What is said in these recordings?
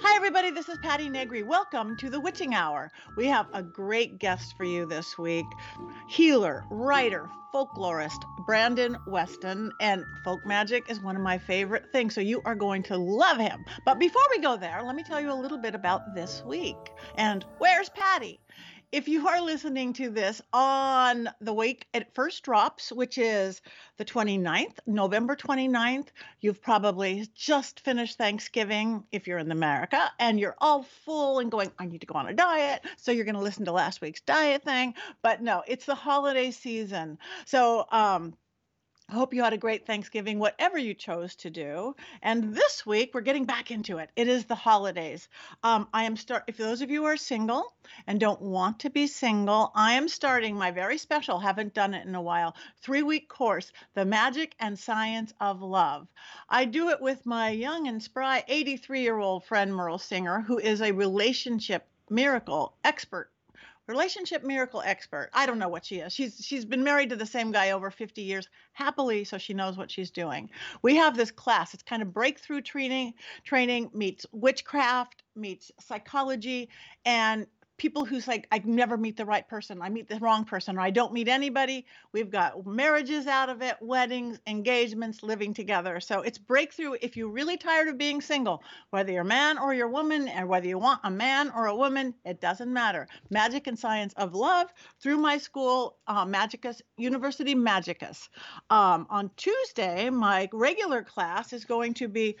Hi, everybody. This is Patti Negri. Welcome to the Witching Hour. We have a great guest for you this week healer, writer, folklorist, Brandon Weston. And folk magic is one of my favorite things, so you are going to love him. But before we go there, let me tell you a little bit about this week. And where's Patti? If you are listening to this on the week it first drops, which is the 29th, November 29th, you've probably just finished Thanksgiving if you're in America and you're all full and going, I need to go on a diet. So you're going to listen to last week's diet thing. But no, it's the holiday season. So, um, I hope you had a great Thanksgiving, whatever you chose to do. And this week, we're getting back into it. It is the holidays. Um, I am start. If those of you are single and don't want to be single, I am starting my very special. Haven't done it in a while. Three week course, The Magic and Science of Love. I do it with my young and spry 83 year old friend Merle Singer, who is a relationship miracle expert relationship miracle expert. I don't know what she is. She's she's been married to the same guy over 50 years happily, so she knows what she's doing. We have this class. It's kind of breakthrough training training meets witchcraft meets psychology and people who's like i never meet the right person i meet the wrong person or i don't meet anybody. We've got marriages out of it weddings engagements living together. So it's breakthrough if you're really tired of being single whether you're a man or you're a woman and whether you want a man or a woman it doesn't matter. Magic and science of love through my school uh, magicus university magicus. Um, on tuesday my regular class is going to be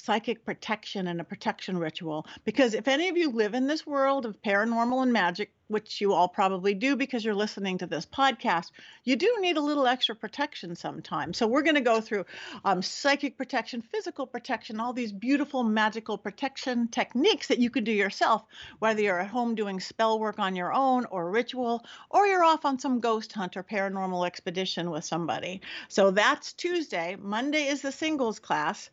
psychic protection and a protection ritual. Because if any of you live in this world of paranormal and magic, which you all probably do because you're listening to this podcast, you do need a little extra protection sometimes. So we're going to go through um, psychic protection, physical protection, all these beautiful magical protection techniques that you can do yourself, whether you're at home doing spell work on your own or ritual, or you're off on some ghost hunt or paranormal expedition with somebody. So that's Tuesday. Monday is the singles class.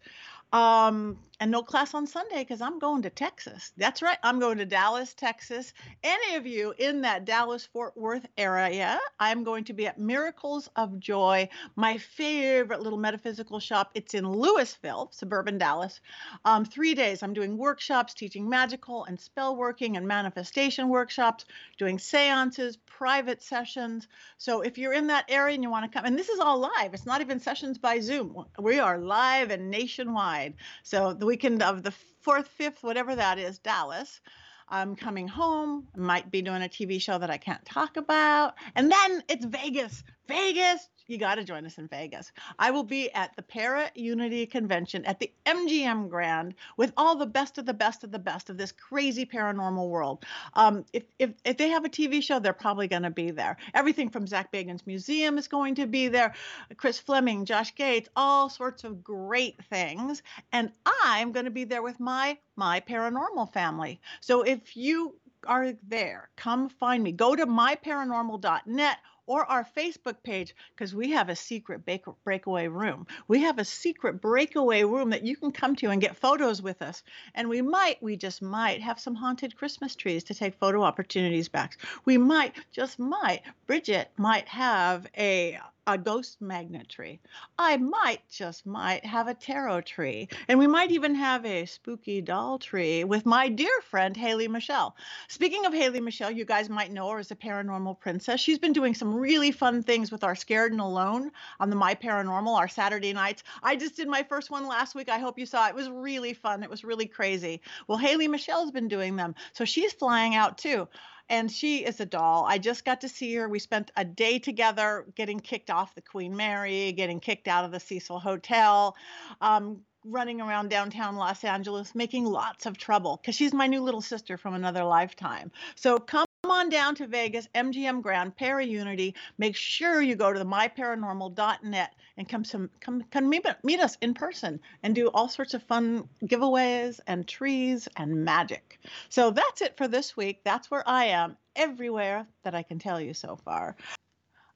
Um, and no class on Sunday because I'm going to Texas. That's right. I'm going to Dallas, Texas. Any of you in that Dallas Fort Worth area, I'm going to be at Miracles of Joy, my favorite little metaphysical shop. It's in Lewisville, suburban Dallas. Um, three days. I'm doing workshops, teaching magical and spell working and manifestation workshops, doing seances, private sessions. So if you're in that area and you want to come, and this is all live, it's not even sessions by Zoom. We are live and nationwide. So the weekend of the fourth, fifth, whatever that is, Dallas. I'm coming home, might be doing a TV show that I can't talk about. And then it's Vegas. Vegas, you got to join us in Vegas. I will be at the Para Unity Convention at the MGM Grand with all the best of the best of the best of this crazy paranormal world. Um, if, if, if they have a TV show, they're probably going to be there. Everything from Zak Bagans Museum is going to be there, Chris Fleming, Josh Gates, all sorts of great things. And I'm going to be there with my my paranormal family. So if you are there, come find me. Go to myparanormal.net or our Facebook page because we have a secret break- breakaway room. We have a secret breakaway room that you can come to and get photos with us. And we might, we just might have some haunted Christmas trees to take photo opportunities back. We might, just might, Bridget might have a a ghost magnet tree. I might just might have a tarot tree. And we might even have a spooky doll tree with my dear friend Haley Michelle. Speaking of Haley Michelle, you guys might know her as a paranormal princess. She's been doing some really fun things with our Scared and Alone on the My Paranormal, our Saturday nights. I just did my first one last week. I hope you saw it. It was really fun. It was really crazy. Well, Haley Michelle's been doing them. So she's flying out too and she is a doll. I just got to see her. We spent a day together getting kicked off the Queen Mary, getting kicked out of the Cecil Hotel, um, running around downtown Los Angeles, making lots of trouble because she's my new little sister from another lifetime. So come on down to Vegas, MGM Grand, Para Unity. Make sure you go to the myparanormal.net and come some come come meet, meet us in person and do all sorts of fun giveaways and trees and magic. So that's it for this week. That's where I am everywhere that I can tell you so far.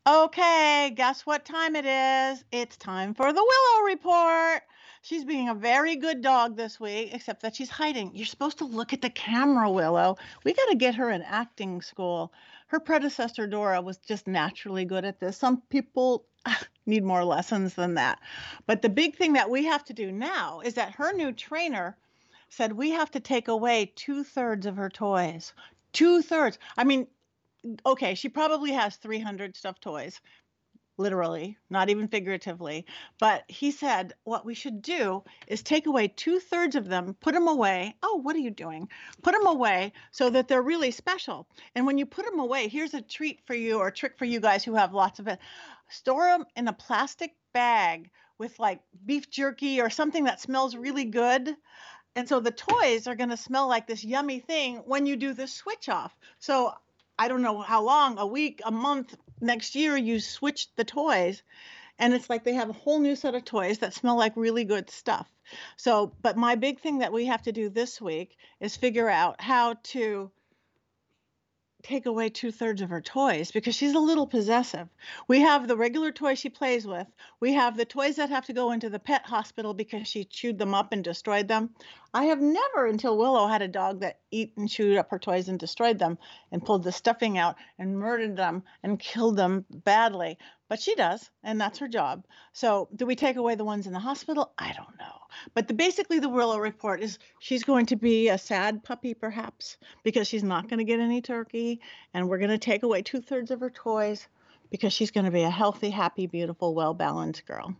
Okay, guess what time it is? It's time for the Willow Report. She's being a very good dog this week, except that she's hiding. You're supposed to look at the camera, Willow. We got to get her in acting school. Her predecessor, Dora, was just naturally good at this. Some people need more lessons than that. But the big thing that we have to do now is that her new trainer said we have to take away two thirds of her toys. Two thirds. I mean, okay, she probably has 300 stuffed toys, literally, not even figuratively. But he said what we should do is take away two thirds of them, put them away. Oh, what are you doing? Put them away so that they're really special. And when you put them away, here's a treat for you or trick for you guys who have lots of it. Store them in a plastic bag with like beef jerky or something that smells really good. And so the toys are going to smell like this yummy thing when you do the switch off. So I don't know how long, a week, a month, next year, you switch the toys. And it's like they have a whole new set of toys that smell like really good stuff. So, but my big thing that we have to do this week is figure out how to take away two thirds of her toys because she's a little possessive. We have the regular toys she plays with. We have the toys that have to go into the pet hospital because she chewed them up and destroyed them. I have never until Willow had a dog that eat and chewed up her toys and destroyed them and pulled the stuffing out and murdered them and killed them badly. But she does, and that's her job. So, do we take away the ones in the hospital? I don't know. But the, basically, the Willow report is she's going to be a sad puppy, perhaps, because she's not going to get any turkey, and we're going to take away two thirds of her toys because she's going to be a healthy, happy, beautiful, well balanced girl.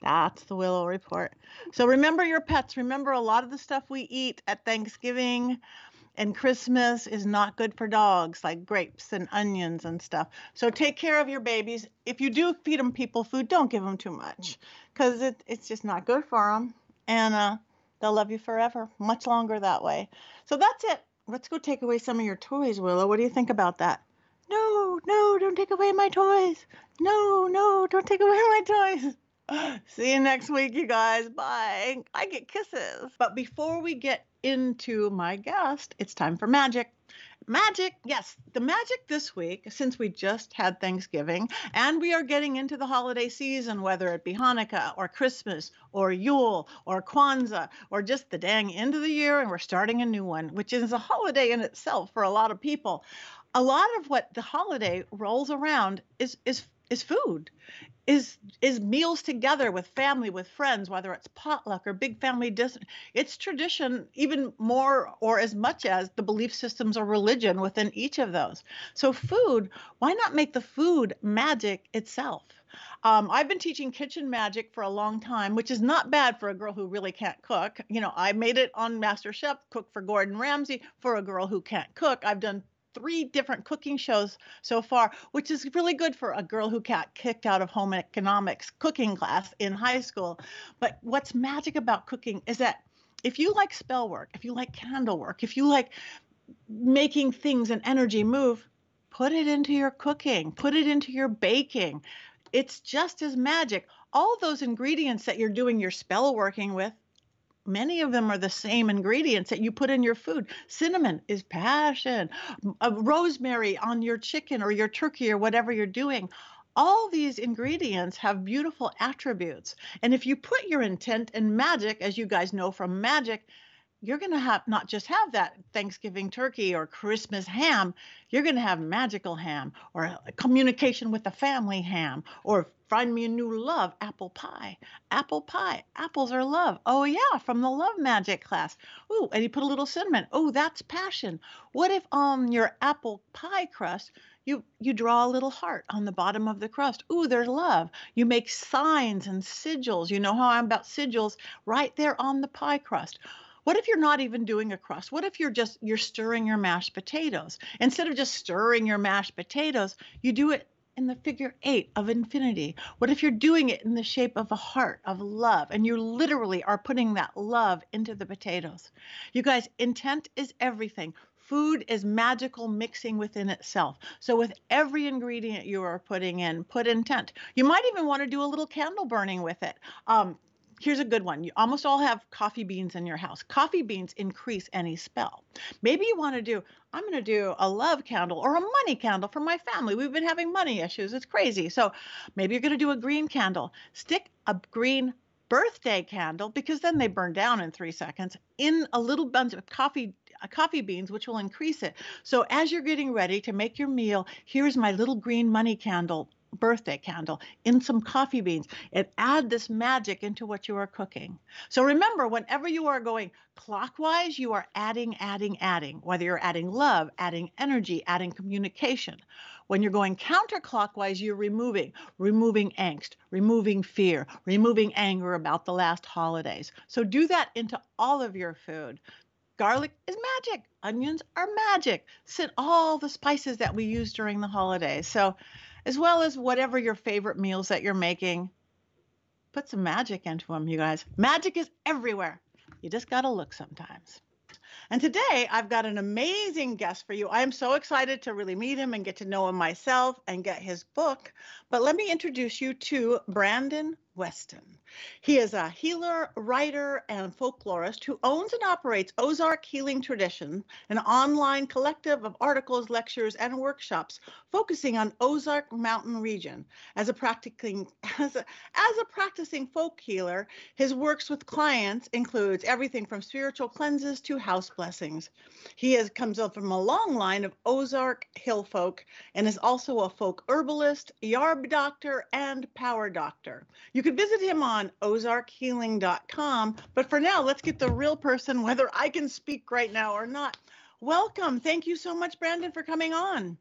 That's the Willow report. So remember your pets. Remember a lot of the stuff we eat at Thanksgiving and Christmas is not good for dogs, like grapes and onions and stuff. So take care of your babies. If you do feed them people food, don't give them too much because it, it's just not good for them. And uh, they'll love you forever, much longer that way. So that's it. Let's go take away some of your toys, Willow. What do you think about that? No, no, don't take away my toys. No, no, don't take away my toys. See you next week, you guys. Bye. I get kisses. But before we get into my guest, it's time for magic. Magic, yes, the magic this week, since we just had Thanksgiving and we are getting into the holiday season, whether it be Hanukkah or Christmas or Yule or Kwanzaa or just the dang end of the year, and we're starting a new one, which is a holiday in itself for a lot of people. A lot of what the holiday rolls around is is is food is is meals together with family with friends whether it's potluck or big family dis- it's tradition even more or as much as the belief systems or religion within each of those so food why not make the food magic itself um, I've been teaching kitchen magic for a long time, which is not bad for a girl who really can't cook. You know, I made it on Master Chef, cook for Gordon Ramsay for a girl who can't cook. I've done three different cooking shows so far, which is really good for a girl who got kicked out of home economics cooking class in high school. But what's magic about cooking is that if you like spell work, if you like candle work, if you like making things and energy move, put it into your cooking, put it into your baking. It's just as magic. All those ingredients that you're doing your spell working with, many of them are the same ingredients that you put in your food. Cinnamon is passion, uh, rosemary on your chicken or your turkey or whatever you're doing. All these ingredients have beautiful attributes. And if you put your intent and magic, as you guys know from magic, you're going to have not just have that Thanksgiving turkey or Christmas ham, you're going to have magical ham or communication with the family ham or find me a new love, apple pie. Apple pie. Apples are love. Oh, yeah, from the love magic class. Ooh, and you put a little cinnamon. Oh, that's passion. What if on your apple pie crust, you you draw a little heart on the bottom of the crust. Ooh, there's love. You make signs and sigils. You know how I'm about sigils right there on the pie crust. What if you're not even doing a crust? What if you're just you're stirring your mashed potatoes? Instead of just stirring your mashed potatoes, you do it in the figure eight of infinity? What if you're doing it in the shape of a heart of love and you literally are putting that love into the potatoes? You guys, intent is everything. Food is magical mixing within itself. So, with every ingredient you are putting in, put intent. You might even want to do a little candle burning with it. Um, Here's a good one. You almost all have coffee beans in your house. Coffee beans increase any spell. Maybe you want to do, I'm going to do a love candle or a money candle for my family. We've been having money issues. It's crazy. So maybe you're going to do a green candle. Stick a green birthday candle because then they burn down in three seconds in a little bunch of coffee uh, coffee beans which will increase it so as you're getting ready to make your meal here's my little green money candle birthday candle, in some coffee beans, and add this magic into what you are cooking. So remember, whenever you are going clockwise, you are adding, adding, adding, whether you're adding love, adding energy, adding communication. When you're going counterclockwise, you're removing, removing angst, removing fear, removing anger about the last holidays. So do that into all of your food. Garlic is magic. Onions are magic. Sit all the spices that we use during the holidays. So, as well as whatever your favorite meals that you're making, put some magic into them, you guys. Magic is everywhere. You just got to look sometimes. And today I've got an amazing guest for you. I am so excited to really meet him and get to know him myself and get his book. But let me introduce you to Brandon Weston. He is a healer, writer, and folklorist who owns and operates Ozark Healing Tradition, an online collective of articles, lectures, and workshops focusing on Ozark Mountain region. As a practicing as a, as a practicing folk healer, his works with clients includes everything from spiritual cleanses to house blessings. He has comes up from a long line of Ozark hill folk and is also a folk herbalist, yarb doctor, and power doctor. You can visit him on ozarkhealing.com. But for now, let's get the real person, whether I can speak right now or not. Welcome. Thank you so much, Brandon, for coming on.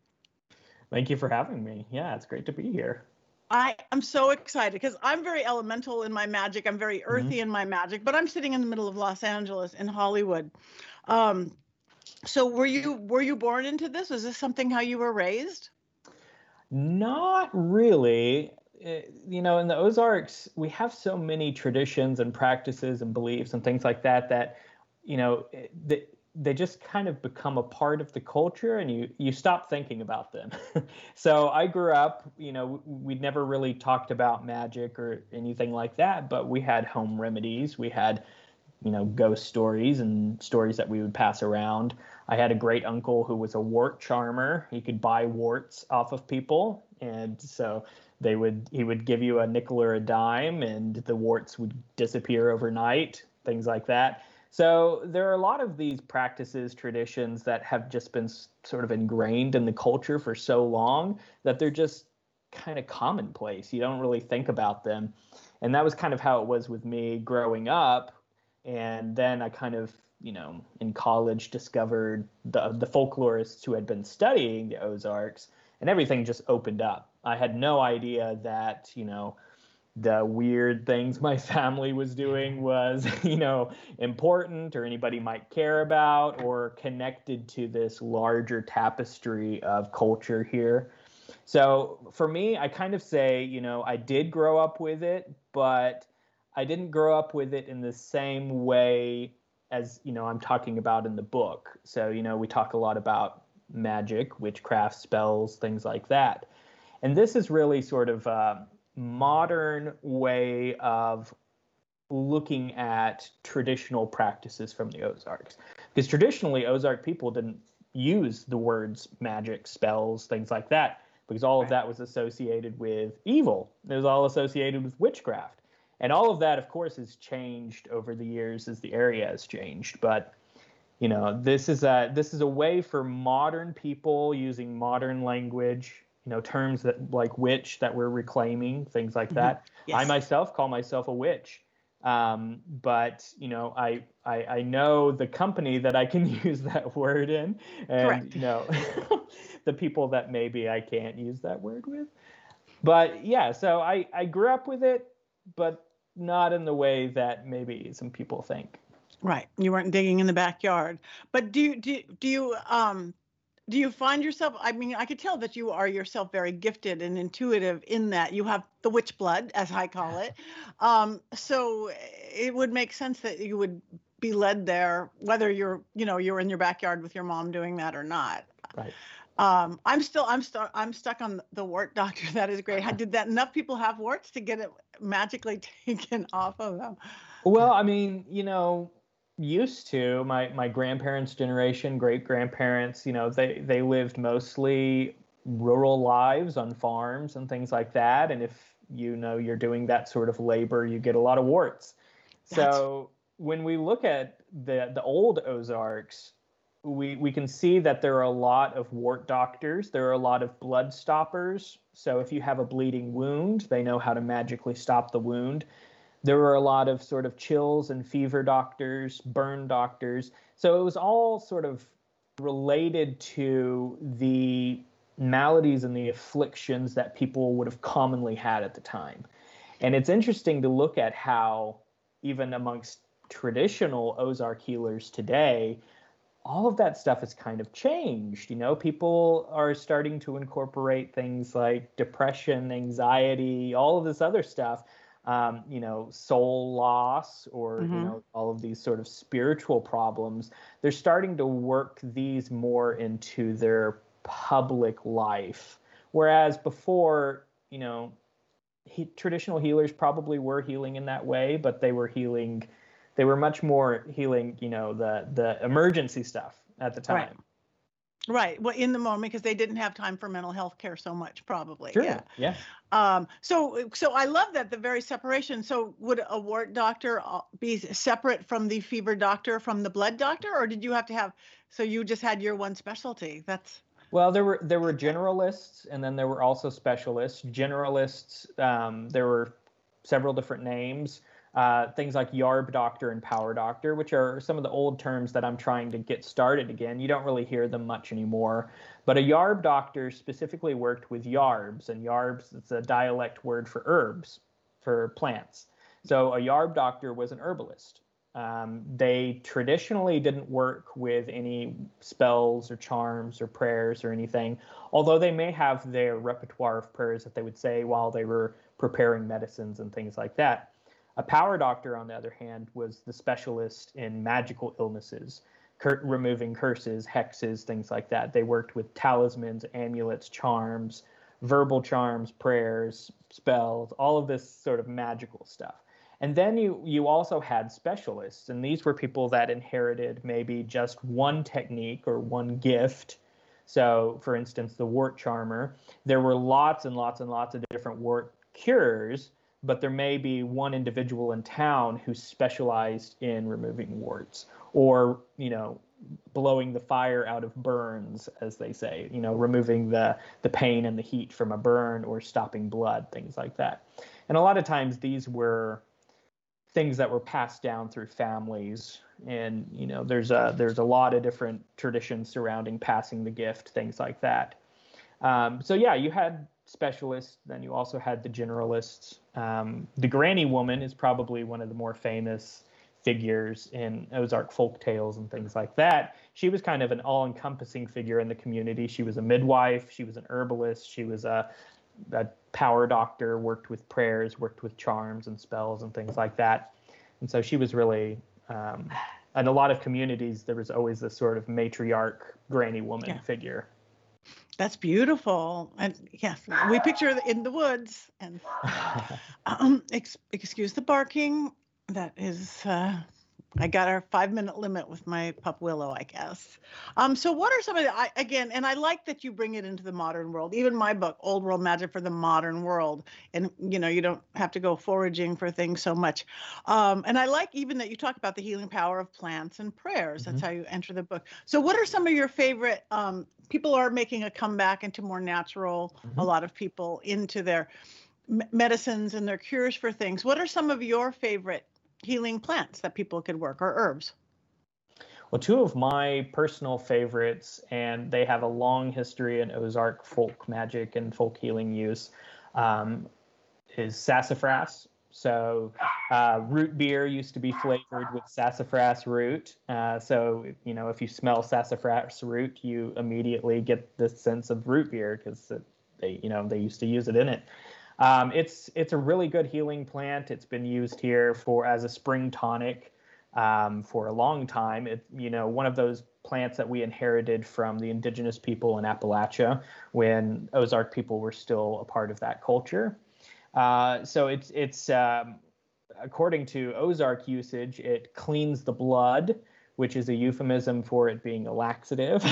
Thank you for having me. Yeah, it's great to be here. I am so excited because I'm very elemental in my magic. I'm very earthy mm-hmm. in my magic, but I'm sitting in the middle of Los Angeles in Hollywood. Um, so were you were you born into this? Was this something how you were raised? Not really. Eh, you know, in the Ozarks, we have so many traditions and practices and beliefs and things like that that, you know, eh, they, just kind of become a part of the culture and you you stop thinking about them. so I grew up, you know, we'd never really talked about magic or anything like that, but we had home remedies. We had, you know, ghost stories and stories that we would pass around. I had a great uncle who was a wart charmer. He could buy warts off of people. And so they would he would give you a nickel or a dime and the warts would disappear overnight things like that so there are a lot of these practices traditions that have just been sort of ingrained in the culture for so long that they're just kind of commonplace. You don't really think about them. And that was kind of how it was with me growing up. And then i kind of you know in college discovered the the folklorists who had been studying the ozarks and everything just opened up. I had no idea that, you know, the weird things my family was doing was, you know, important or anybody might care about or connected to this larger tapestry of culture here. So for me, I kind of say, you know, I did grow up with it, but I didn't grow up with it in the same way as, you know, I'm talking about in the book. So, you know, we talk a lot about magic, witchcraft, spells, things like that. And this is really sort of a modern way of looking at traditional practices from the Ozarks. Because traditionally, Ozark people didn't use the words magic, spells, things like that, because all of that was associated with evil. It was all associated with witchcraft. And all of that, of course, has changed over the years as the area has changed. But you know, this is a this is a way for modern people using modern language you know terms that like witch that we're reclaiming things like mm-hmm. that yes. i myself call myself a witch um, but you know I, I i know the company that i can use that word in and Correct. you know the people that maybe i can't use that word with but yeah so i i grew up with it but not in the way that maybe some people think right you weren't digging in the backyard but do you do, do you um do you find yourself i mean i could tell that you are yourself very gifted and intuitive in that you have the witch blood as i call it. Um, so it would make sense that you would be led there whether you're you know you're in your backyard with your mom doing that or not. Right. Um, i'm still i'm still i'm stuck on the wart doctor. That is great. Did that enough people have warts to get it magically taken off of them. Well i mean you know used to my my grandparents generation great grandparents you know they they lived mostly rural lives on farms and things like that and if you know you're doing that sort of labor you get a lot of warts That's... so when we look at the the old ozarks we we can see that there are a lot of wart doctors. There are a lot of blood stoppers. So if you have a bleeding wound, they know how to magically stop the wound. There were a lot of sort of chills and fever doctors, burn doctors. So it was all sort of related to the maladies and the afflictions that people would have commonly had at the time. And it's interesting to look at how, even amongst traditional Ozark healers today, all of that stuff has kind of changed. You know, people are starting to incorporate things like depression, anxiety, all of this other stuff. Um, you know, soul loss, or mm-hmm. you know, all of these sort of spiritual problems. They're starting to work these more into their public life, whereas before, you know, he, traditional healers probably were healing in that way, but they were healing they were much more healing, you know, the the emergency stuff at the time. Right. Right. Well, in the moment, because they didn't have time for mental health care so much, probably. Sure. Yeah. Yeah. Um, so, so I love that the very separation. So, would a wart doctor uh, be separate from the fever doctor from the blood doctor, or did you have to have? So you just had your one specialty. That's. Well, there were there were generalists, and then there were also specialists. Generalists, um, there were several different names uh, things like yarb doctor and power doctor, which are some of the old terms that I'm trying to get started again. You don't really hear them much anymore. But a yarb doctor specifically worked with yarbs, and yarbs is a dialect word for herbs, for plants. So a yarb doctor was an herbalist. Um, they traditionally didn't work with any spells or charms or prayers or anything, although they may have their repertoire of prayers that they would say while they were preparing medicines and things like that. A power doctor, on the other hand, was the specialist in magical illnesses, cur- removing curses, hexes, things like that. They worked with talismans, amulets, charms, verbal charms, prayers, spells, all of this sort of magical stuff. And then you you also had specialists, and these were people that inherited maybe just one technique or one gift. So, for instance, the wart charmer, there were lots and lots and lots of different wart cures but there may be one individual in town who specialized in removing warts or you know blowing the fire out of burns as they say you know removing the the pain and the heat from a burn or stopping blood things like that and a lot of times these were things that were passed down through families and you know there's a there's a lot of different traditions surrounding passing the gift things like that um, so yeah you had specialists. Then you also had the generalists. Um, the Granny Woman is probably one of the more famous figures in Ozark folk tales and things like that. She was kind of an all-encompassing figure in the community. She was a midwife. She was an herbalist. She was a, a power doctor. Worked with prayers. Worked with charms and spells and things like that. And so she was really. Um, in a lot of communities, there was always this sort of matriarch granny woman yeah. figure. That's beautiful. And yes, we picture in the woods. And um, ex- excuse the barking. That is, uh, I got our five minute limit with my pup Willow, I guess. Um, so, what are some of the, I, again, and I like that you bring it into the modern world. Even my book, Old World Magic for the Modern World. And, you know, you don't have to go foraging for things so much. Um, and I like even that you talk about the healing power of plants and prayers. That's mm-hmm. how you enter the book. So, what are some of your favorite um, people are making a comeback into more natural mm-hmm. a lot of people into their medicines and their cures for things what are some of your favorite healing plants that people could work or herbs well two of my personal favorites and they have a long history in ozark folk magic and folk healing use um, is sassafras so uh, root beer used to be flavored with sassafras root. Uh, so you know if you smell sassafras root, you immediately get the sense of root beer because they you know they used to use it in it. Um, it's it's a really good healing plant. It's been used here for as a spring tonic um, for a long time. It you know one of those plants that we inherited from the indigenous people in Appalachia when Ozark people were still a part of that culture. Uh, so it's it's um, according to Ozark usage, it cleans the blood, which is a euphemism for it being a laxative,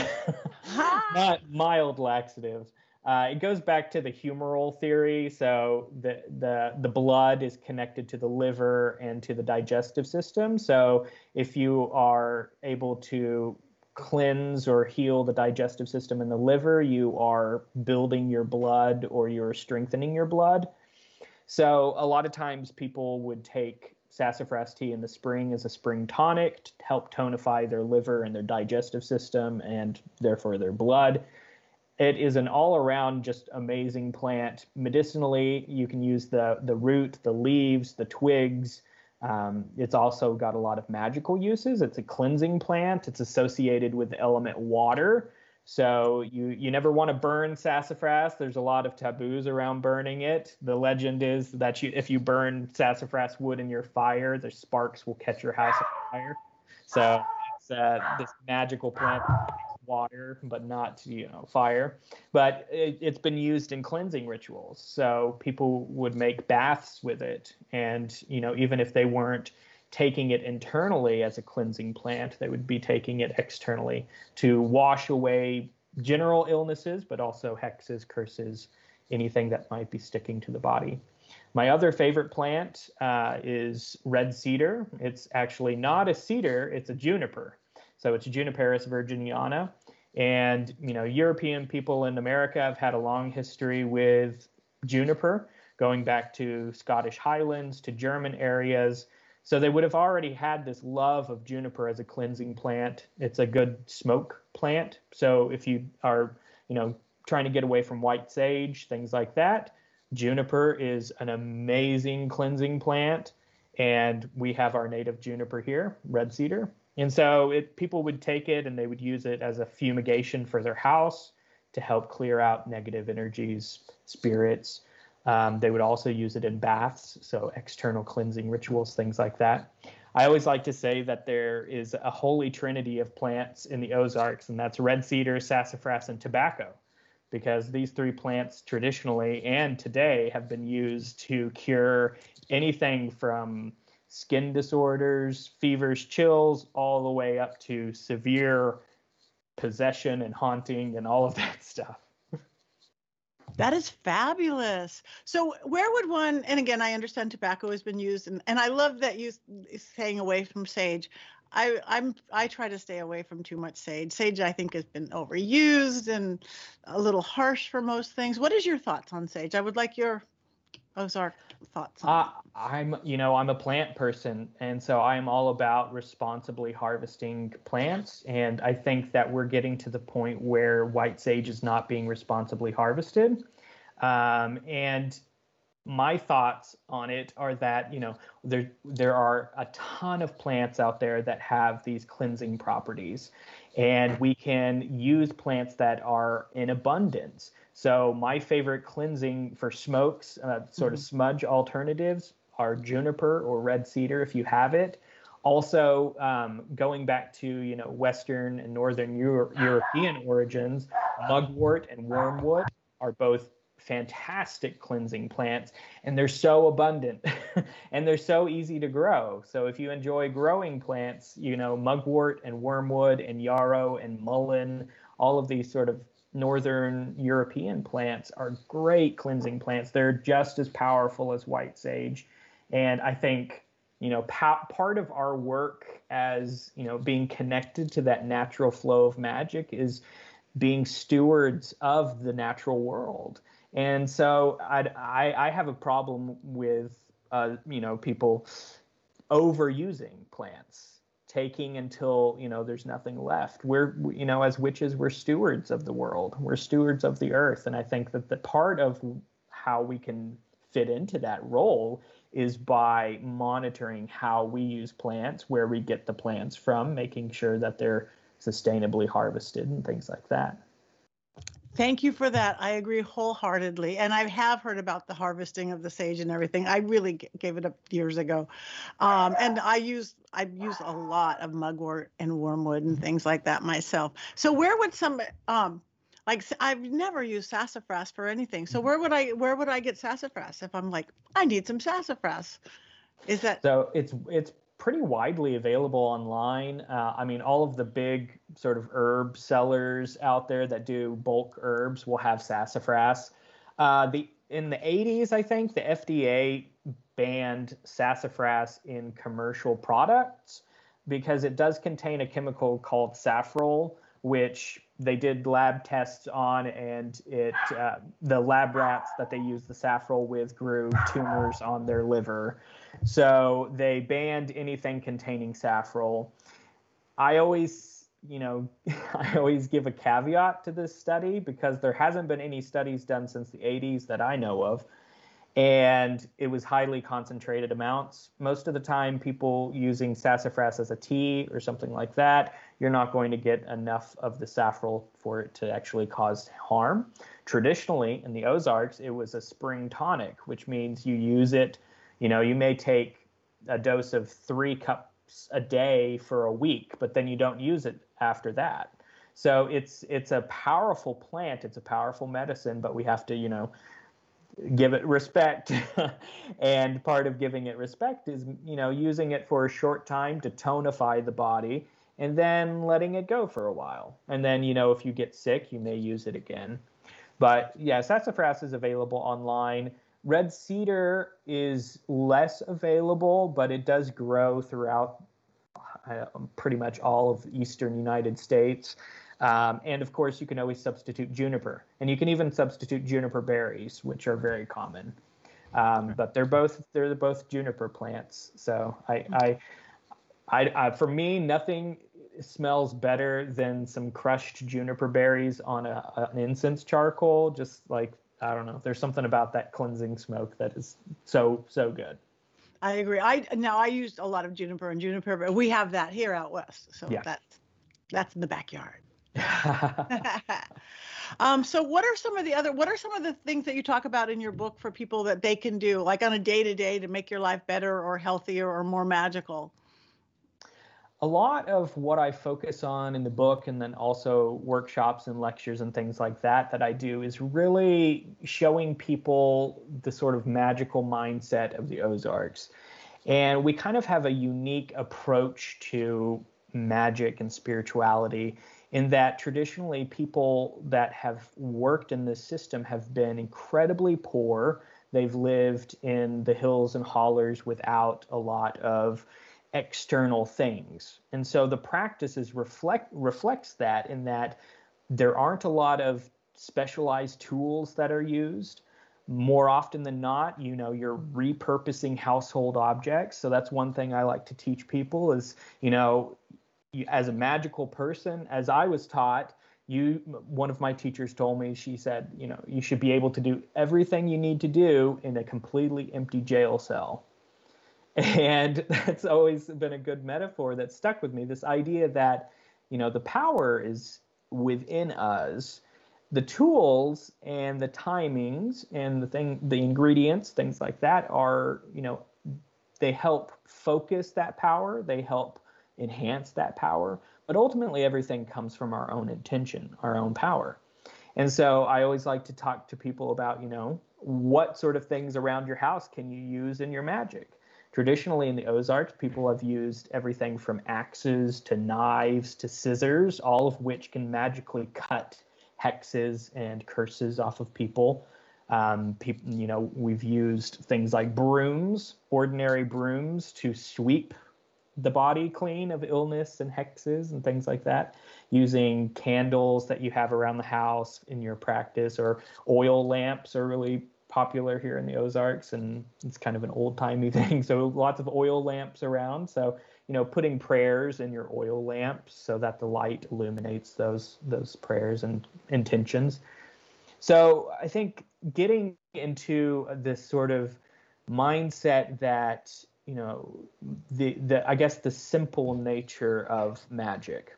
not mild laxative. Uh, it goes back to the humoral theory. So the, the the blood is connected to the liver and to the digestive system. So if you are able to cleanse or heal the digestive system in the liver, you are building your blood or you're strengthening your blood. So a lot of times people would take sassafras tea in the spring as a spring tonic to help tonify their liver and their digestive system and therefore their blood. It is an all-around just amazing plant. Medicinally, you can use the the root, the leaves, the twigs. Um, it's also got a lot of magical uses. It's a cleansing plant. It's associated with the element water. So you you never want to burn sassafras. There's a lot of taboos around burning it. The legend is that you if you burn sassafras wood in your fire, the sparks will catch your house on fire. So it's uh, this magical plant water, but not you know fire. But it, has been used in cleansing rituals. So people would make baths with it, and you know even if they weren't taking it internally as a cleansing plant, they would be taking it externally to wash away general illnesses, but also hexes, curses, anything that might be sticking to the body. My other favorite plant uh, is red cedar. It's actually not a cedar, it's a juniper. So it's Juniperus virginiana. And, you know, European people in America have had a long history with juniper, going back to Scottish Highlands, to German areas. So they would have already had this love of juniper as a cleansing plant. It's a good smoke plant. So if you are, you know, trying to get away from white sage, things like that, juniper is an amazing cleansing plant. And we have our native juniper here, red cedar. And so it, people would take it and they would use it as a fumigation for their house to help clear out negative energies, spirits. Um, they would also use it in baths, so external cleansing rituals, things like that. I always like to say that there is a holy trinity of plants in the Ozarks, and that's red cedar, sassafras, and tobacco, because these three plants traditionally and today have been used to cure anything from skin disorders, fevers, chills, all the way up to severe possession and haunting and all of that stuff. That is fabulous. So, where would one, and again, I understand tobacco has been used, and, and I love that you staying away from sage. I, I'm I try to stay away from too much sage. Sage, I think, has been overused and a little harsh for most things. What is your thoughts on sage? I would like your Ozark thoughts? Uh, I'm, you know, I'm a plant person, and so I'm all about responsibly harvesting plants. And I think that we're getting to the point where white sage is not being responsibly harvested. Um, and my thoughts on it are that you know there there are a ton of plants out there that have these cleansing properties and we can use plants that are in abundance so my favorite cleansing for smokes, uh, sort of mm-hmm. smudge alternatives, are juniper or red cedar if you have it. Also, um, going back to you know Western and Northern Euro- European origins, mugwort and wormwood are both fantastic cleansing plants, and they're so abundant and they're so easy to grow. So if you enjoy growing plants, you know mugwort and wormwood and yarrow and mullein, all of these sort of northern European plants are great cleansing plants. They're just as powerful as white sage. And I think, you know, pa- part of our work as, you know, being connected to that natural flow of magic is being stewards of the natural world. And so I'd, I, I have a problem with, uh, you know, people overusing plants taking until you know there's nothing left. We're you know as witches we're stewards of the world. We're stewards of the earth. And i think that the part of how we can fit into that role is by monitoring how we use plants where we get the plants from making sure that they're sustainably harvested and things like that Thank you for that. I agree wholeheartedly. And I have heard about the harvesting of the sage and everything. I really g- gave it up years ago. Um, and I use I use a lot of mugwort and wormwood and things like that myself. So where would some um like I've never used sassafras for anything. So where would I where would I get sassafras if I'm like I need some sassafras? Is that So it's it's pretty widely available online. Uh, I mean, all of the big sort of herb sellers out there that do bulk herbs will have sassafras. Uh, the in the 80s, I think the FDA banned sassafras in commercial products, because it does contain a chemical called safrole, which they did lab tests on, and it uh, the lab rats that they used the safrole with grew tumors on their liver. So they banned anything containing safrole. I always, you know, I always give a caveat to this study because there hasn't been any studies done since the 80s that I know of and it was highly concentrated amounts. Most of the time, people using sassafras as a tea or something like that, you're not going to get enough of the safrole for it to actually cause harm. Traditionally, in the Ozarks, it was a spring tonic, which means you use it, you know, you may take a dose of three cups a day for a week, but then you don't use it after that. So it's it's a powerful plant, it's a powerful medicine, but we have to, you know, give it respect. And part of giving it respect is you know using it for a short time to tonify the body and then letting it go for a while. And then you know if you get sick you may use it again. But yeah sassafras is available online red cedar is less available but it does grow throughout uh, pretty much all of the eastern united states um, and of course, you can always substitute juniper, and you can even substitute juniper berries, which are very common. Um, but they're both they're both juniper plants. So I, I, I, I, for me, nothing smells better than some crushed juniper berries on a, an incense charcoal. Just like I don't know, there's something about that cleansing smoke that is so so good. I agree. I now I used a lot of juniper and juniper, but we have that here out west, so yeah. that's that's in the backyard. um, so what are some of the other what are some of the things that you talk about in your book for people that they can do like on a day to day to make your life better or healthier or more magical a lot of what I focus on in the book and then also workshops and lectures and things like that that I do is really showing people the sort of magical mindset of the Ozarks. And we kind of have a unique approach to magic and spirituality in that traditionally people that have worked in this system have been incredibly poor. They've lived in the hills and hollers without a lot of external things. And so the practices reflect reflects that in that there aren't a lot of specialized tools that are used. More often than not, you know, you're repurposing household objects. So that's one thing I like to teach people is, you know, as a magical person, as I was taught, you one of my teachers told me she said you know you should be able to do everything you need to do in a completely empty jail cell and that's always been a good metaphor that stuck with me this idea that you know the power is within us the tools and the timings and the thing the ingredients things like that are you know they help focus that power they help enhance that power. But ultimately, everything comes from our own intention, our own power. And so I always like to talk to people about, you know, what sort of things around your house can you use in your magic? Traditionally, in the Ozarks, people have used everything from axes to knives to scissors, all of which can magically cut hexes and curses off of people. Um, people, you know, we've used things like brooms, ordinary brooms, to sweep the body clean of illness and hexes and things like that using candles that you have around the house in your practice or oil lamps are really popular here in the Ozarks and it's kind of an old timey thing. So lots of oil lamps around. So, you know, putting prayers in your oil lamps so that the light illuminates those those prayers and intentions. So I think getting into this sort of mindset that you know the the I guess the simple nature of magic.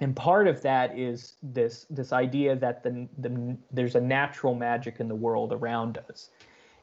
And part of that is this this idea that the, the there's a natural magic in the world around us.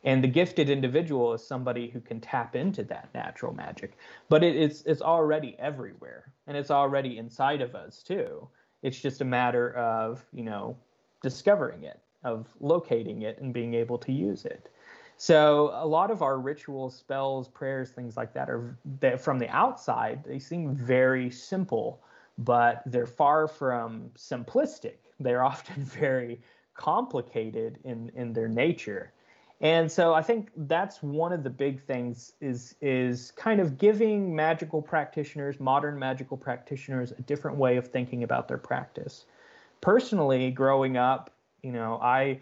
And the gifted individual is somebody who can tap into that natural magic. But it, it's it's already everywhere and it's already inside of us too. It's just a matter of, you know, discovering it, of locating it and being able to use it. So a lot of our rituals, spells, prayers, things like that are that from the outside they seem very simple, but they're far from simplistic. They're often very complicated in in their nature. And so I think that's one of the big things is is kind of giving magical practitioners, modern magical practitioners, a different way of thinking about their practice. Personally, growing up, you know, I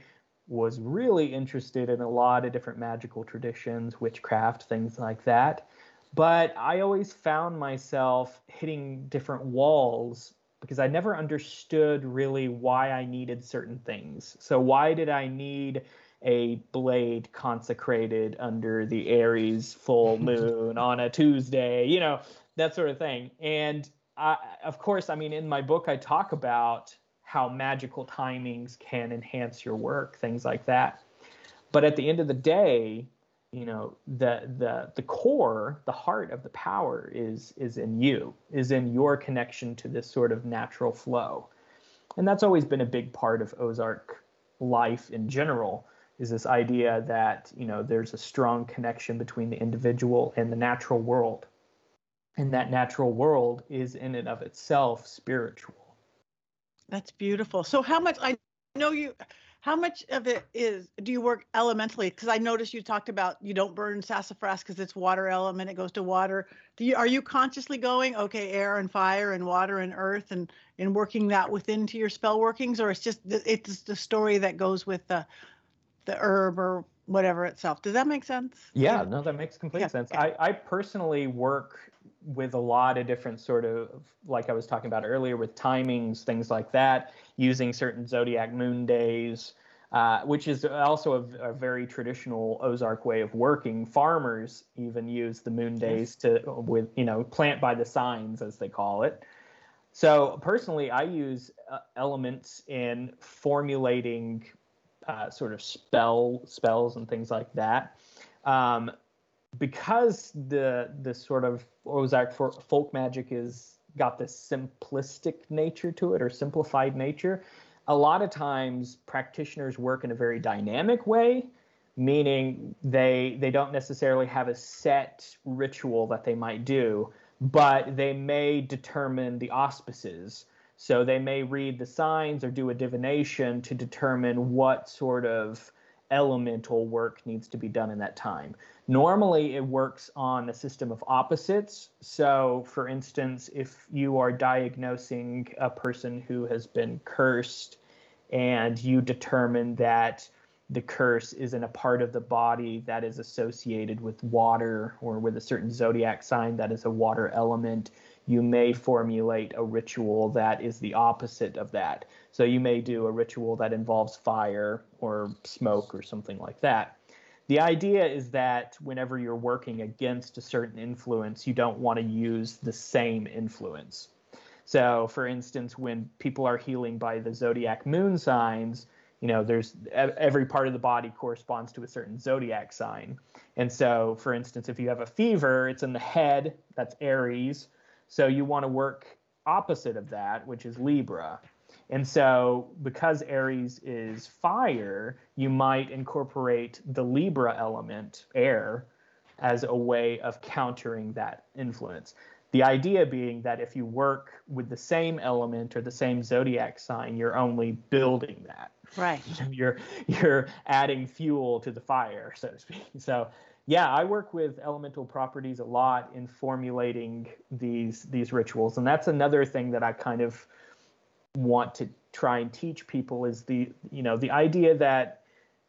was really interested in a lot of different magical traditions, witchcraft, things like that. But I always found myself hitting different walls because I never understood really why I needed certain things. So, why did I need a blade consecrated under the Aries full moon on a Tuesday? You know, that sort of thing. And I, of course, I mean, in my book, I talk about how magical timings can enhance your work, things like that. But at the end of the day, you know, the the the core, the heart of the power is is in you, is in your connection to this sort of natural flow. And that's always been a big part of Ozark life in general is this idea that you know there's a strong connection between the individual and the natural world and that natural world is in and of itself spiritual that's beautiful. So how much I know you how much of it is do you work elementally? Because i noticed you talked about you don't burn sassafras because it's water element it goes to water. Do you are you consciously going okay air and fire and water and earth and and working that within to your spell workings or it's just it's the story that goes with the the herb or whatever itself? Does that make sense? Yeah no that makes complete yeah. sense. I, I personally work with a lot of different sort of like I was talking about earlier with timings, things like that, using certain zodiac moon days, uh, which is also a, a, very traditional Ozark way of working. Farmers even use the moon days to with you know plant by the signs as they call it. So personally, I use uh, elements in formulating uh, sort of spell spells and things like that. Um, because the the sort of Ozark folk magic is got this simplistic nature to it or simplified nature. A lot of times practitioners work in a very dynamic way, meaning they they don't necessarily have a set ritual that they might do, but they may determine the auspices. So they may read the signs or do a divination to determine what sort of elemental work needs to be done in that time. Normally, it works on a system of opposites. So, for instance, if you are diagnosing a person who has been cursed and you determine that the curse is in a part of the body that is associated with water or with a certain zodiac sign that is a water element, you may formulate a ritual that is the opposite of that. So you may do a ritual that involves fire or smoke or something like that. The idea is that whenever you're working against a certain influence, you don't want to use the same influence. So, for instance, when people are healing by the zodiac moon signs, you know, there's every part of the body corresponds to a certain zodiac sign. And so, for instance, if you have a fever, it's in the head, that's Aries. So you want to work opposite of that, which is Libra. And so, because Aries is fire, you might incorporate the Libra element, air, as a way of countering that influence. The idea being that if you work with the same element or the same zodiac sign, you're only building that. Right. You're you're adding fuel to the fire, so to speak. So yeah, I work with elemental properties a lot in formulating these these rituals, and that's another thing that I kind of want to try and teach people is the you know the idea that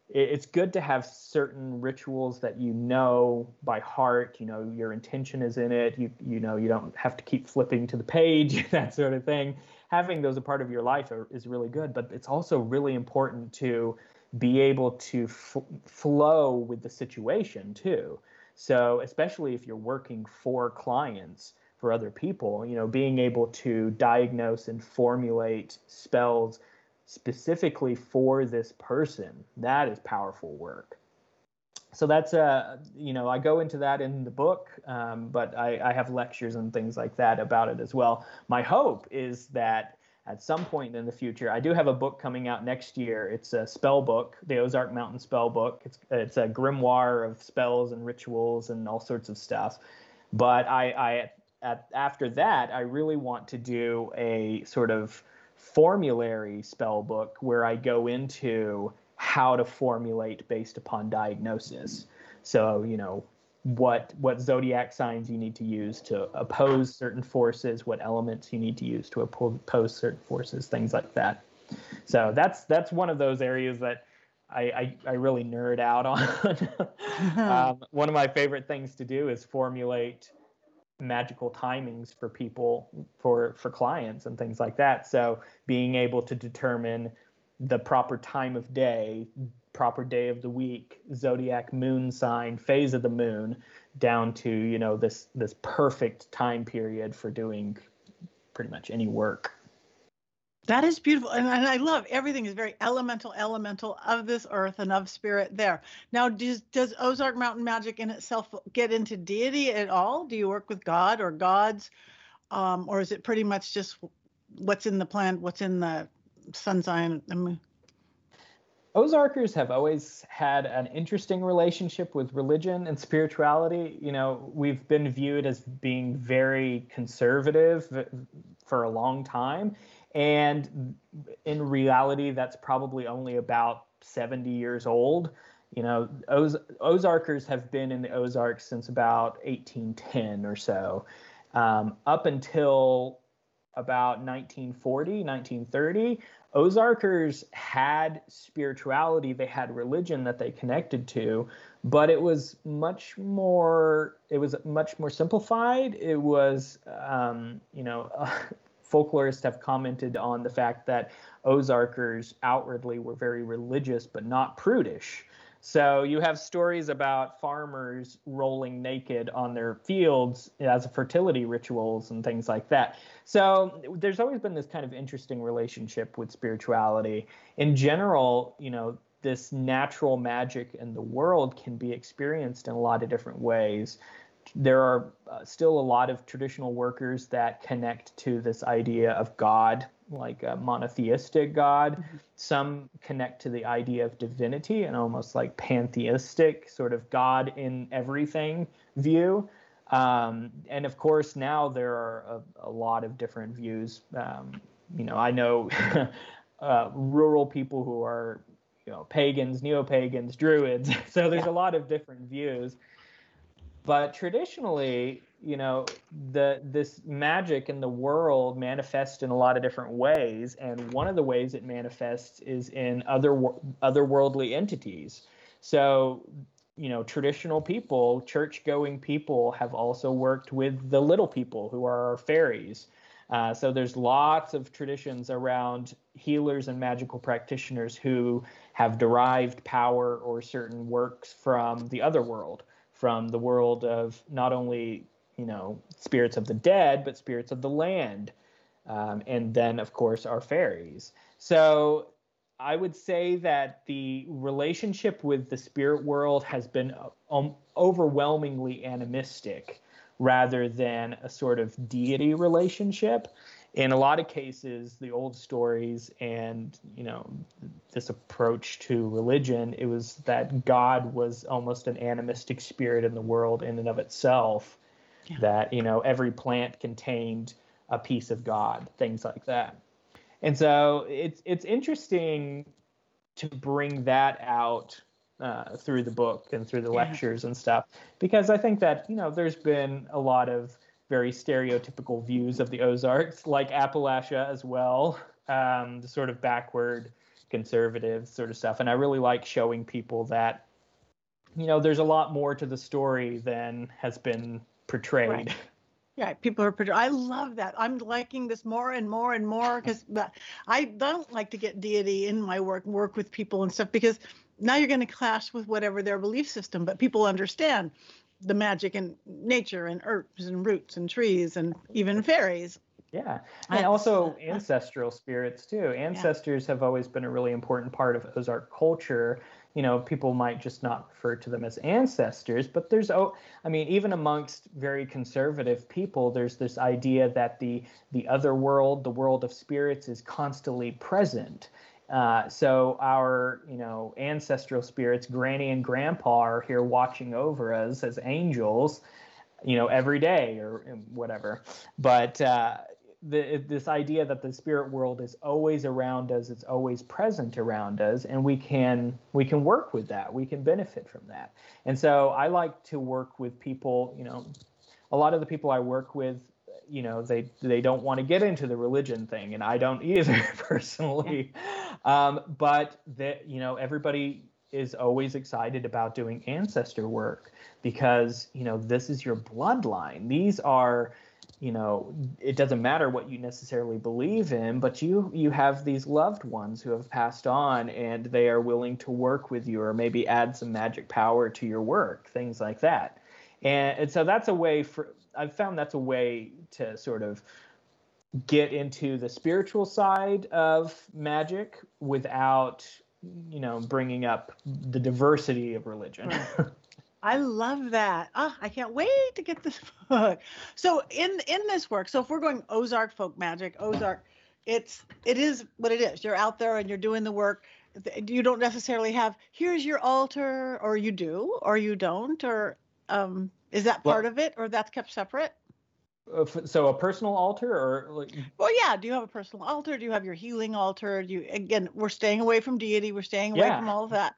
it's good to have certain rituals that you know by heart you know your intention is in it you you know you don't have to keep flipping to the page that sort of thing having those a part of your life are, is really good but it's also really important to be able to f- flow with the situation too. So, especially if you're working for clients, for other people, you know, being able to diagnose and formulate spells specifically for this person, that is powerful work. So that's a, you know, I go into that in the book, um, but I, I have lectures and things like that about it as well. My hope is that at some point in the future. I do have a book coming out next year. It's a spell book, the Ozark Mountain spell book. It's it's a grimoire of spells and rituals and all sorts of stuff. But I, I at, after that, I really want to do a sort of formulary spell book where I go into how to formulate based upon diagnosis. So, you know, what what zodiac signs you need to use to oppose certain forces, what elements you need to use to oppose certain forces, things like that. So that's that's one of those areas that I, I, I really nerd out on. um, one of my favorite things to do is formulate magical timings for people for for clients and things like that. So being able to determine the proper time of day, proper day of the week, zodiac moon sign, phase of the moon, down to you know this this perfect time period for doing pretty much any work. That is beautiful. And, and, I love everything is very elemental, elemental of this earth and of spirit there. Now, does, does Ozark Mountain Magic in itself get into deity at all? Do you work with God or gods? Um, or is it pretty much just what's in the plant, what's in the sun sign? I mean, Ozarkers have always had an interesting relationship with religion and spirituality. You know, we've been viewed as being very conservative for a long time. And in reality, that's probably only about 70 years old. You know, Oz- Ozarkers have been in the Ozarks since about 1810 or so. Um, up until about 1940, 1930, Ozarkers had spirituality, they had religion that they connected to, but it was much more it was much more simplified. It was um, you know folklorists have commented on the fact that Ozarkers outwardly were very religious but not prudish. So you have stories about farmers rolling naked on their fields as fertility rituals and things like that. So there's always been this kind of interesting relationship with spirituality. In general, you know, this natural magic in the world can be experienced in a lot of different ways there are uh, still a lot of traditional workers that connect to this idea of God, like a monotheistic God. Mm-hmm. Some connect to the idea of divinity and almost like pantheistic, sort of God in everything view. Um, and of course, now there are a, a lot of different views. Um, you know, I know uh, rural people who are, you know, pagans, neo pagans, druids. So there's yeah. a lot of different views. But traditionally, you know, the this magic in the world manifests in a lot of different ways, and one of the ways it manifests is in other otherworldly entities. So, you know, traditional people, church-going people, have also worked with the little people who are our fairies. Uh, so there's lots of traditions around healers and magical practitioners who have derived power or certain works from the other world from the world of not only you know spirits of the dead but spirits of the land um, and then of course our fairies. So i would say that the relationship with the spirit world has been um, overwhelmingly animistic rather than a sort of deity relationship in a lot of cases, the old stories and you know this approach to religion, it was that God was almost an animistic spirit in the world in and of itself. Yeah. That you know every plant contained a piece of God, things like that. And so it's it's interesting to bring that out uh, through the book and through the yeah. lectures and stuff because I think that you know there's been a lot of very stereotypical views of the Ozarks, like Appalachia as well, um, the sort of backward conservative sort of stuff. And I really like showing people that, you know, there's a lot more to the story than has been portrayed. Right. Yeah, people are. I love that. I'm liking this more and more and more because I don't like to get deity in my work, work with people and stuff because now you're going to clash with whatever their belief system. But people understand the magic in nature and herbs and roots and trees and even fairies. Yeah, and also ancestral spirits too. Ancestors yeah. have always been a really important part of Ozark culture. You know, people might just not refer to them as ancestors, but there's oh, I mean, even amongst very conservative people, there's this idea that the the other world, the world of spirits, is constantly present. Uh, so our, you know, ancestral spirits, Granny and Grandpa, are here watching over us as angels, you know, every day or whatever. But uh, the, this idea that the spirit world is always around us it's always present around us and we can we can work with that we can benefit from that and so i like to work with people you know a lot of the people i work with you know they they don't want to get into the religion thing and i don't either personally. Um, but that you know everybody is always excited about doing ancestor work because you know this is your bloodline. These are you know it doesn't matter what you necessarily believe in but you you have these loved ones who have passed on and they are willing to work with you or maybe add some magic power to your work things like that and, and so that's a way for i've found that's a way to sort of get into the spiritual side of magic without you know bringing up the diversity of religion I love that. Ah, I can't wait to get this book. So in in this work, so if we're going Ozark folk magic, Ozark, it's it is what it is. You're out there and you're doing the work. You don't necessarily have here's your altar, or you do, or you don't, or um, is that part well, of it, or that's kept separate? Uh, so a personal altar, or like? Well, yeah. Do you have a personal altar? Do you have your healing altar? Do you again? We're staying away from deity. We're staying away yeah. from all of that.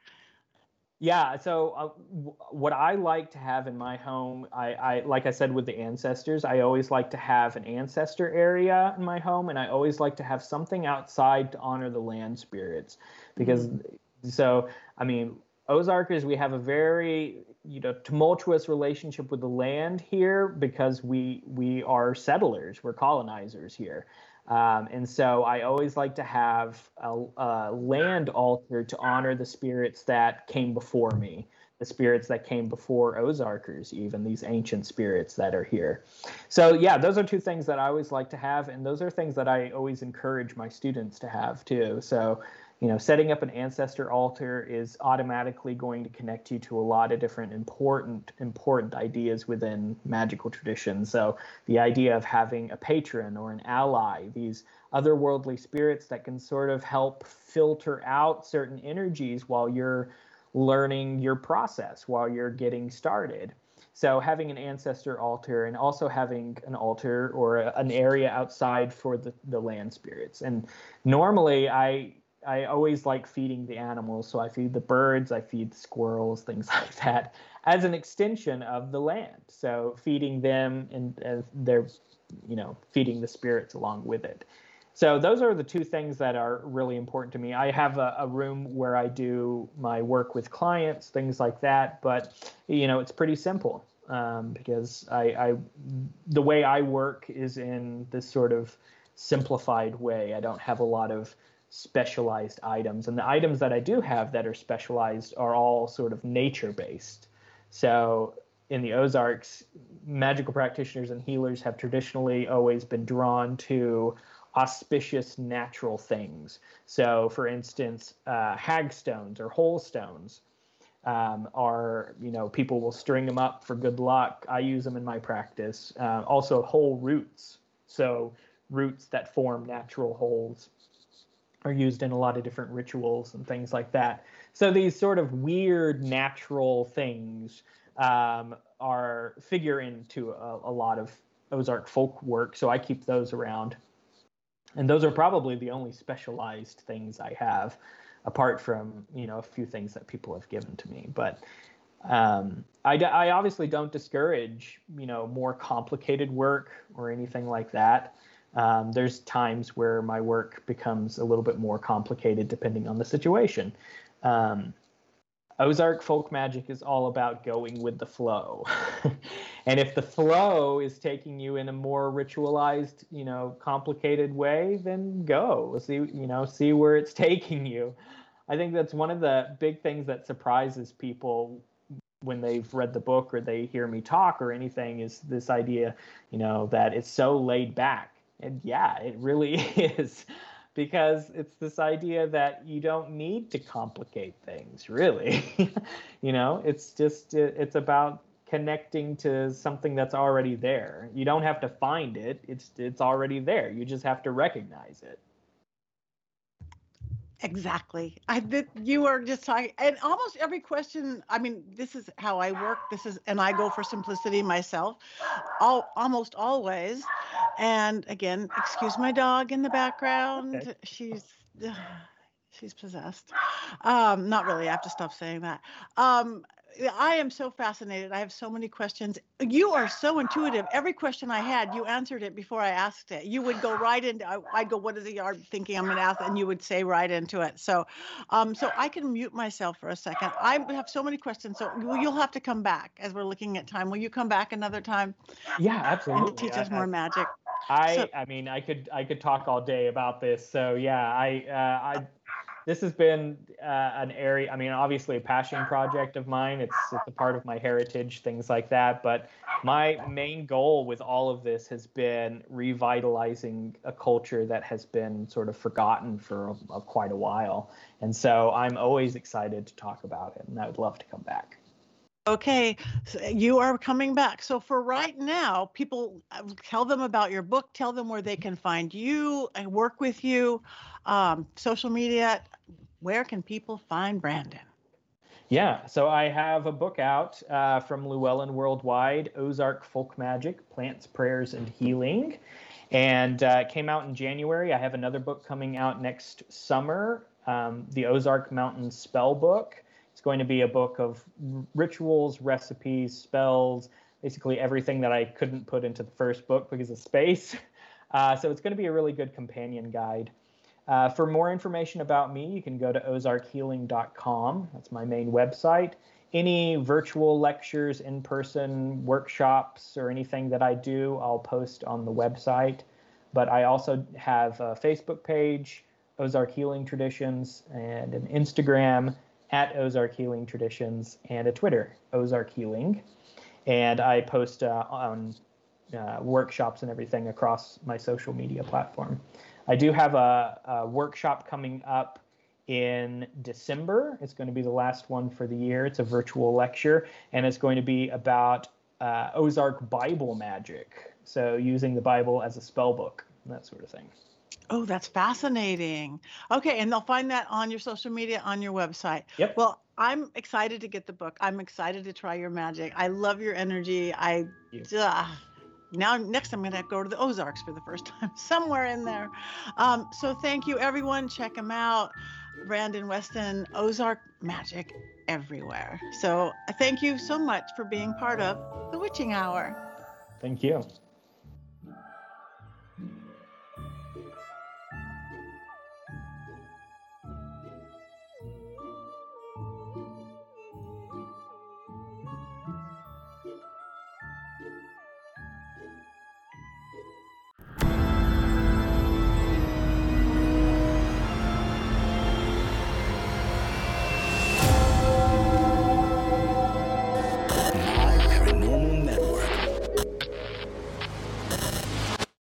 Yeah. So uh, w- what I like to have in my home, I, I like I said with the ancestors, I always like to have an ancestor area in my home, and I always like to have something outside to honor the land spirits, because mm-hmm. so I mean Ozarkers, we have a very you know tumultuous relationship with the land here because we we are settlers, we're colonizers here. Um, and so I always like to have a, a, land altar to honor the spirits that came before me, the spirits that came before Ozarkers, even these ancient spirits that are here. So, yeah, those are two things that I always like to have. And those are things that I always encourage my students to have too. So, you know, setting up an ancestor altar is automatically going to connect you to a lot of different important important ideas within magical traditions. So the idea of having a patron or an ally, these otherworldly spirits that can sort of help filter out certain energies while you're learning your process, while you're getting started. So having an ancestor altar and also having an altar or an area outside for the, the land spirits. And normally I I always like feeding the animals, so I feed the birds, I feed the squirrels, things like that, as an extension of the land. So feeding them and they're, you know, feeding the spirits along with it. So those are the two things that are really important to me. I have a, a room where I do my work with clients, things like that, but you know, it's pretty simple um, because I, I, the way I work is in this sort of simplified way. I don't have a lot of specialized items. And the items that I do have that are specialized are all sort of nature based. So in the Ozarks, magical practitioners and healers have traditionally always been drawn to auspicious natural things. So, for instance, uh, hagstones or hole stones um, are, you know, people will string them up for good luck. I use them in my practice. Uh, also, hole roots. So, roots that form natural holes are used in a lot of different rituals and things like that. So these sort of weird natural things um, are figure into a, a, lot of Ozark folk work. So I keep those around, and those are probably the only specialized things I have, apart from you know a few things that people have given to me. But um, I, I obviously don't discourage you know more complicated work or anything like that. Um, there's times where my work becomes a little bit more complicated depending on the situation. Um, Ozark folk magic is all about going with the flow. and if the flow is taking you in a more ritualized, you know, complicated way, then go. See, you know, see where it's taking you. I think that's one of the big things that surprises people when they've read the book or they hear me talk or anything is this idea, you know, that it's so laid back and yeah, it really is because it's this idea that you don't need to complicate things, really. you know, it's just uh, it's about connecting to something that's already there. You don't have to find it. It's it's already there. You just have to recognize it. Exactly. I did. You are just talking, and almost every question. I mean, this is how I work. This is, and I go for simplicity myself, all almost always. And again, excuse my dog in the background. Okay. She's. She's possessed. Um, not really. I have to stop saying that. Um, I am so fascinated. I have so many questions. You are so intuitive. Every question I had, you answered it before I asked it. You would go right into. I, would go, "What is the yard?" Thinking I'm going to ask, and you would say right into it. So, um, so I can mute myself for a second. I have so many questions. So you'll have to come back as we're looking at time. Will you come back another time? Yeah, absolutely. And teach us more magic. I, so, I mean, I could, I could talk all day about this. So yeah, I, uh, I this has been uh, an area. I mean, obviously a passion project of mine. It's it's a part of my heritage, things like that. But my main goal with all of this has been revitalizing a culture that has been sort of forgotten for a, a quite a while. And so I'm always excited to talk about it, and I would love to come back. Okay, so you are coming back. So for right now, people uh, tell them about your book, tell them where they can find you and work with you, um, social media. Where can people find Brandon? Yeah, so I have a book out uh, from Llewellyn Worldwide, Ozark Folk Magic, Plants, Prayers, and Healing. And uh, it came out in January. I have another book coming out next summer, um, the Ozark Mountain Spell Book. It's going to be a book of rituals, recipes, spells, basically everything that I couldn't put into the first book because of space. Uh, so it's going to be a really good companion guide. Uh, for more information about me, you can go to ozarkhealing.com. That's my main website. Any virtual lectures, in person workshops, or anything that I do, I'll post on the website. But I also have a Facebook page, Ozark Healing Traditions, and an Instagram at Ozark Healing Traditions, and a Twitter, Ozark Healing. And I post uh, on uh, workshops and everything across my social media platform. I do have a, a, workshop coming up in December. It's going to be the last one for the year. It's a virtual lecture, and it's going to be about uh, Ozark Bible magic. So using the Bible as a spell book, that sort of thing. Oh, that's fascinating. Okay, and they'll find that on your social media, on your website. Yep. Well, I'm excited to get the book. I'm excited to try your magic. I love your energy. I uh, now next I'm going to go to the Ozarks for the first time, somewhere in there. Um, so thank you, everyone. Check them out. Brandon Weston, Ozark Magic everywhere. So thank you so much for being part of the Witching Hour. Thank you.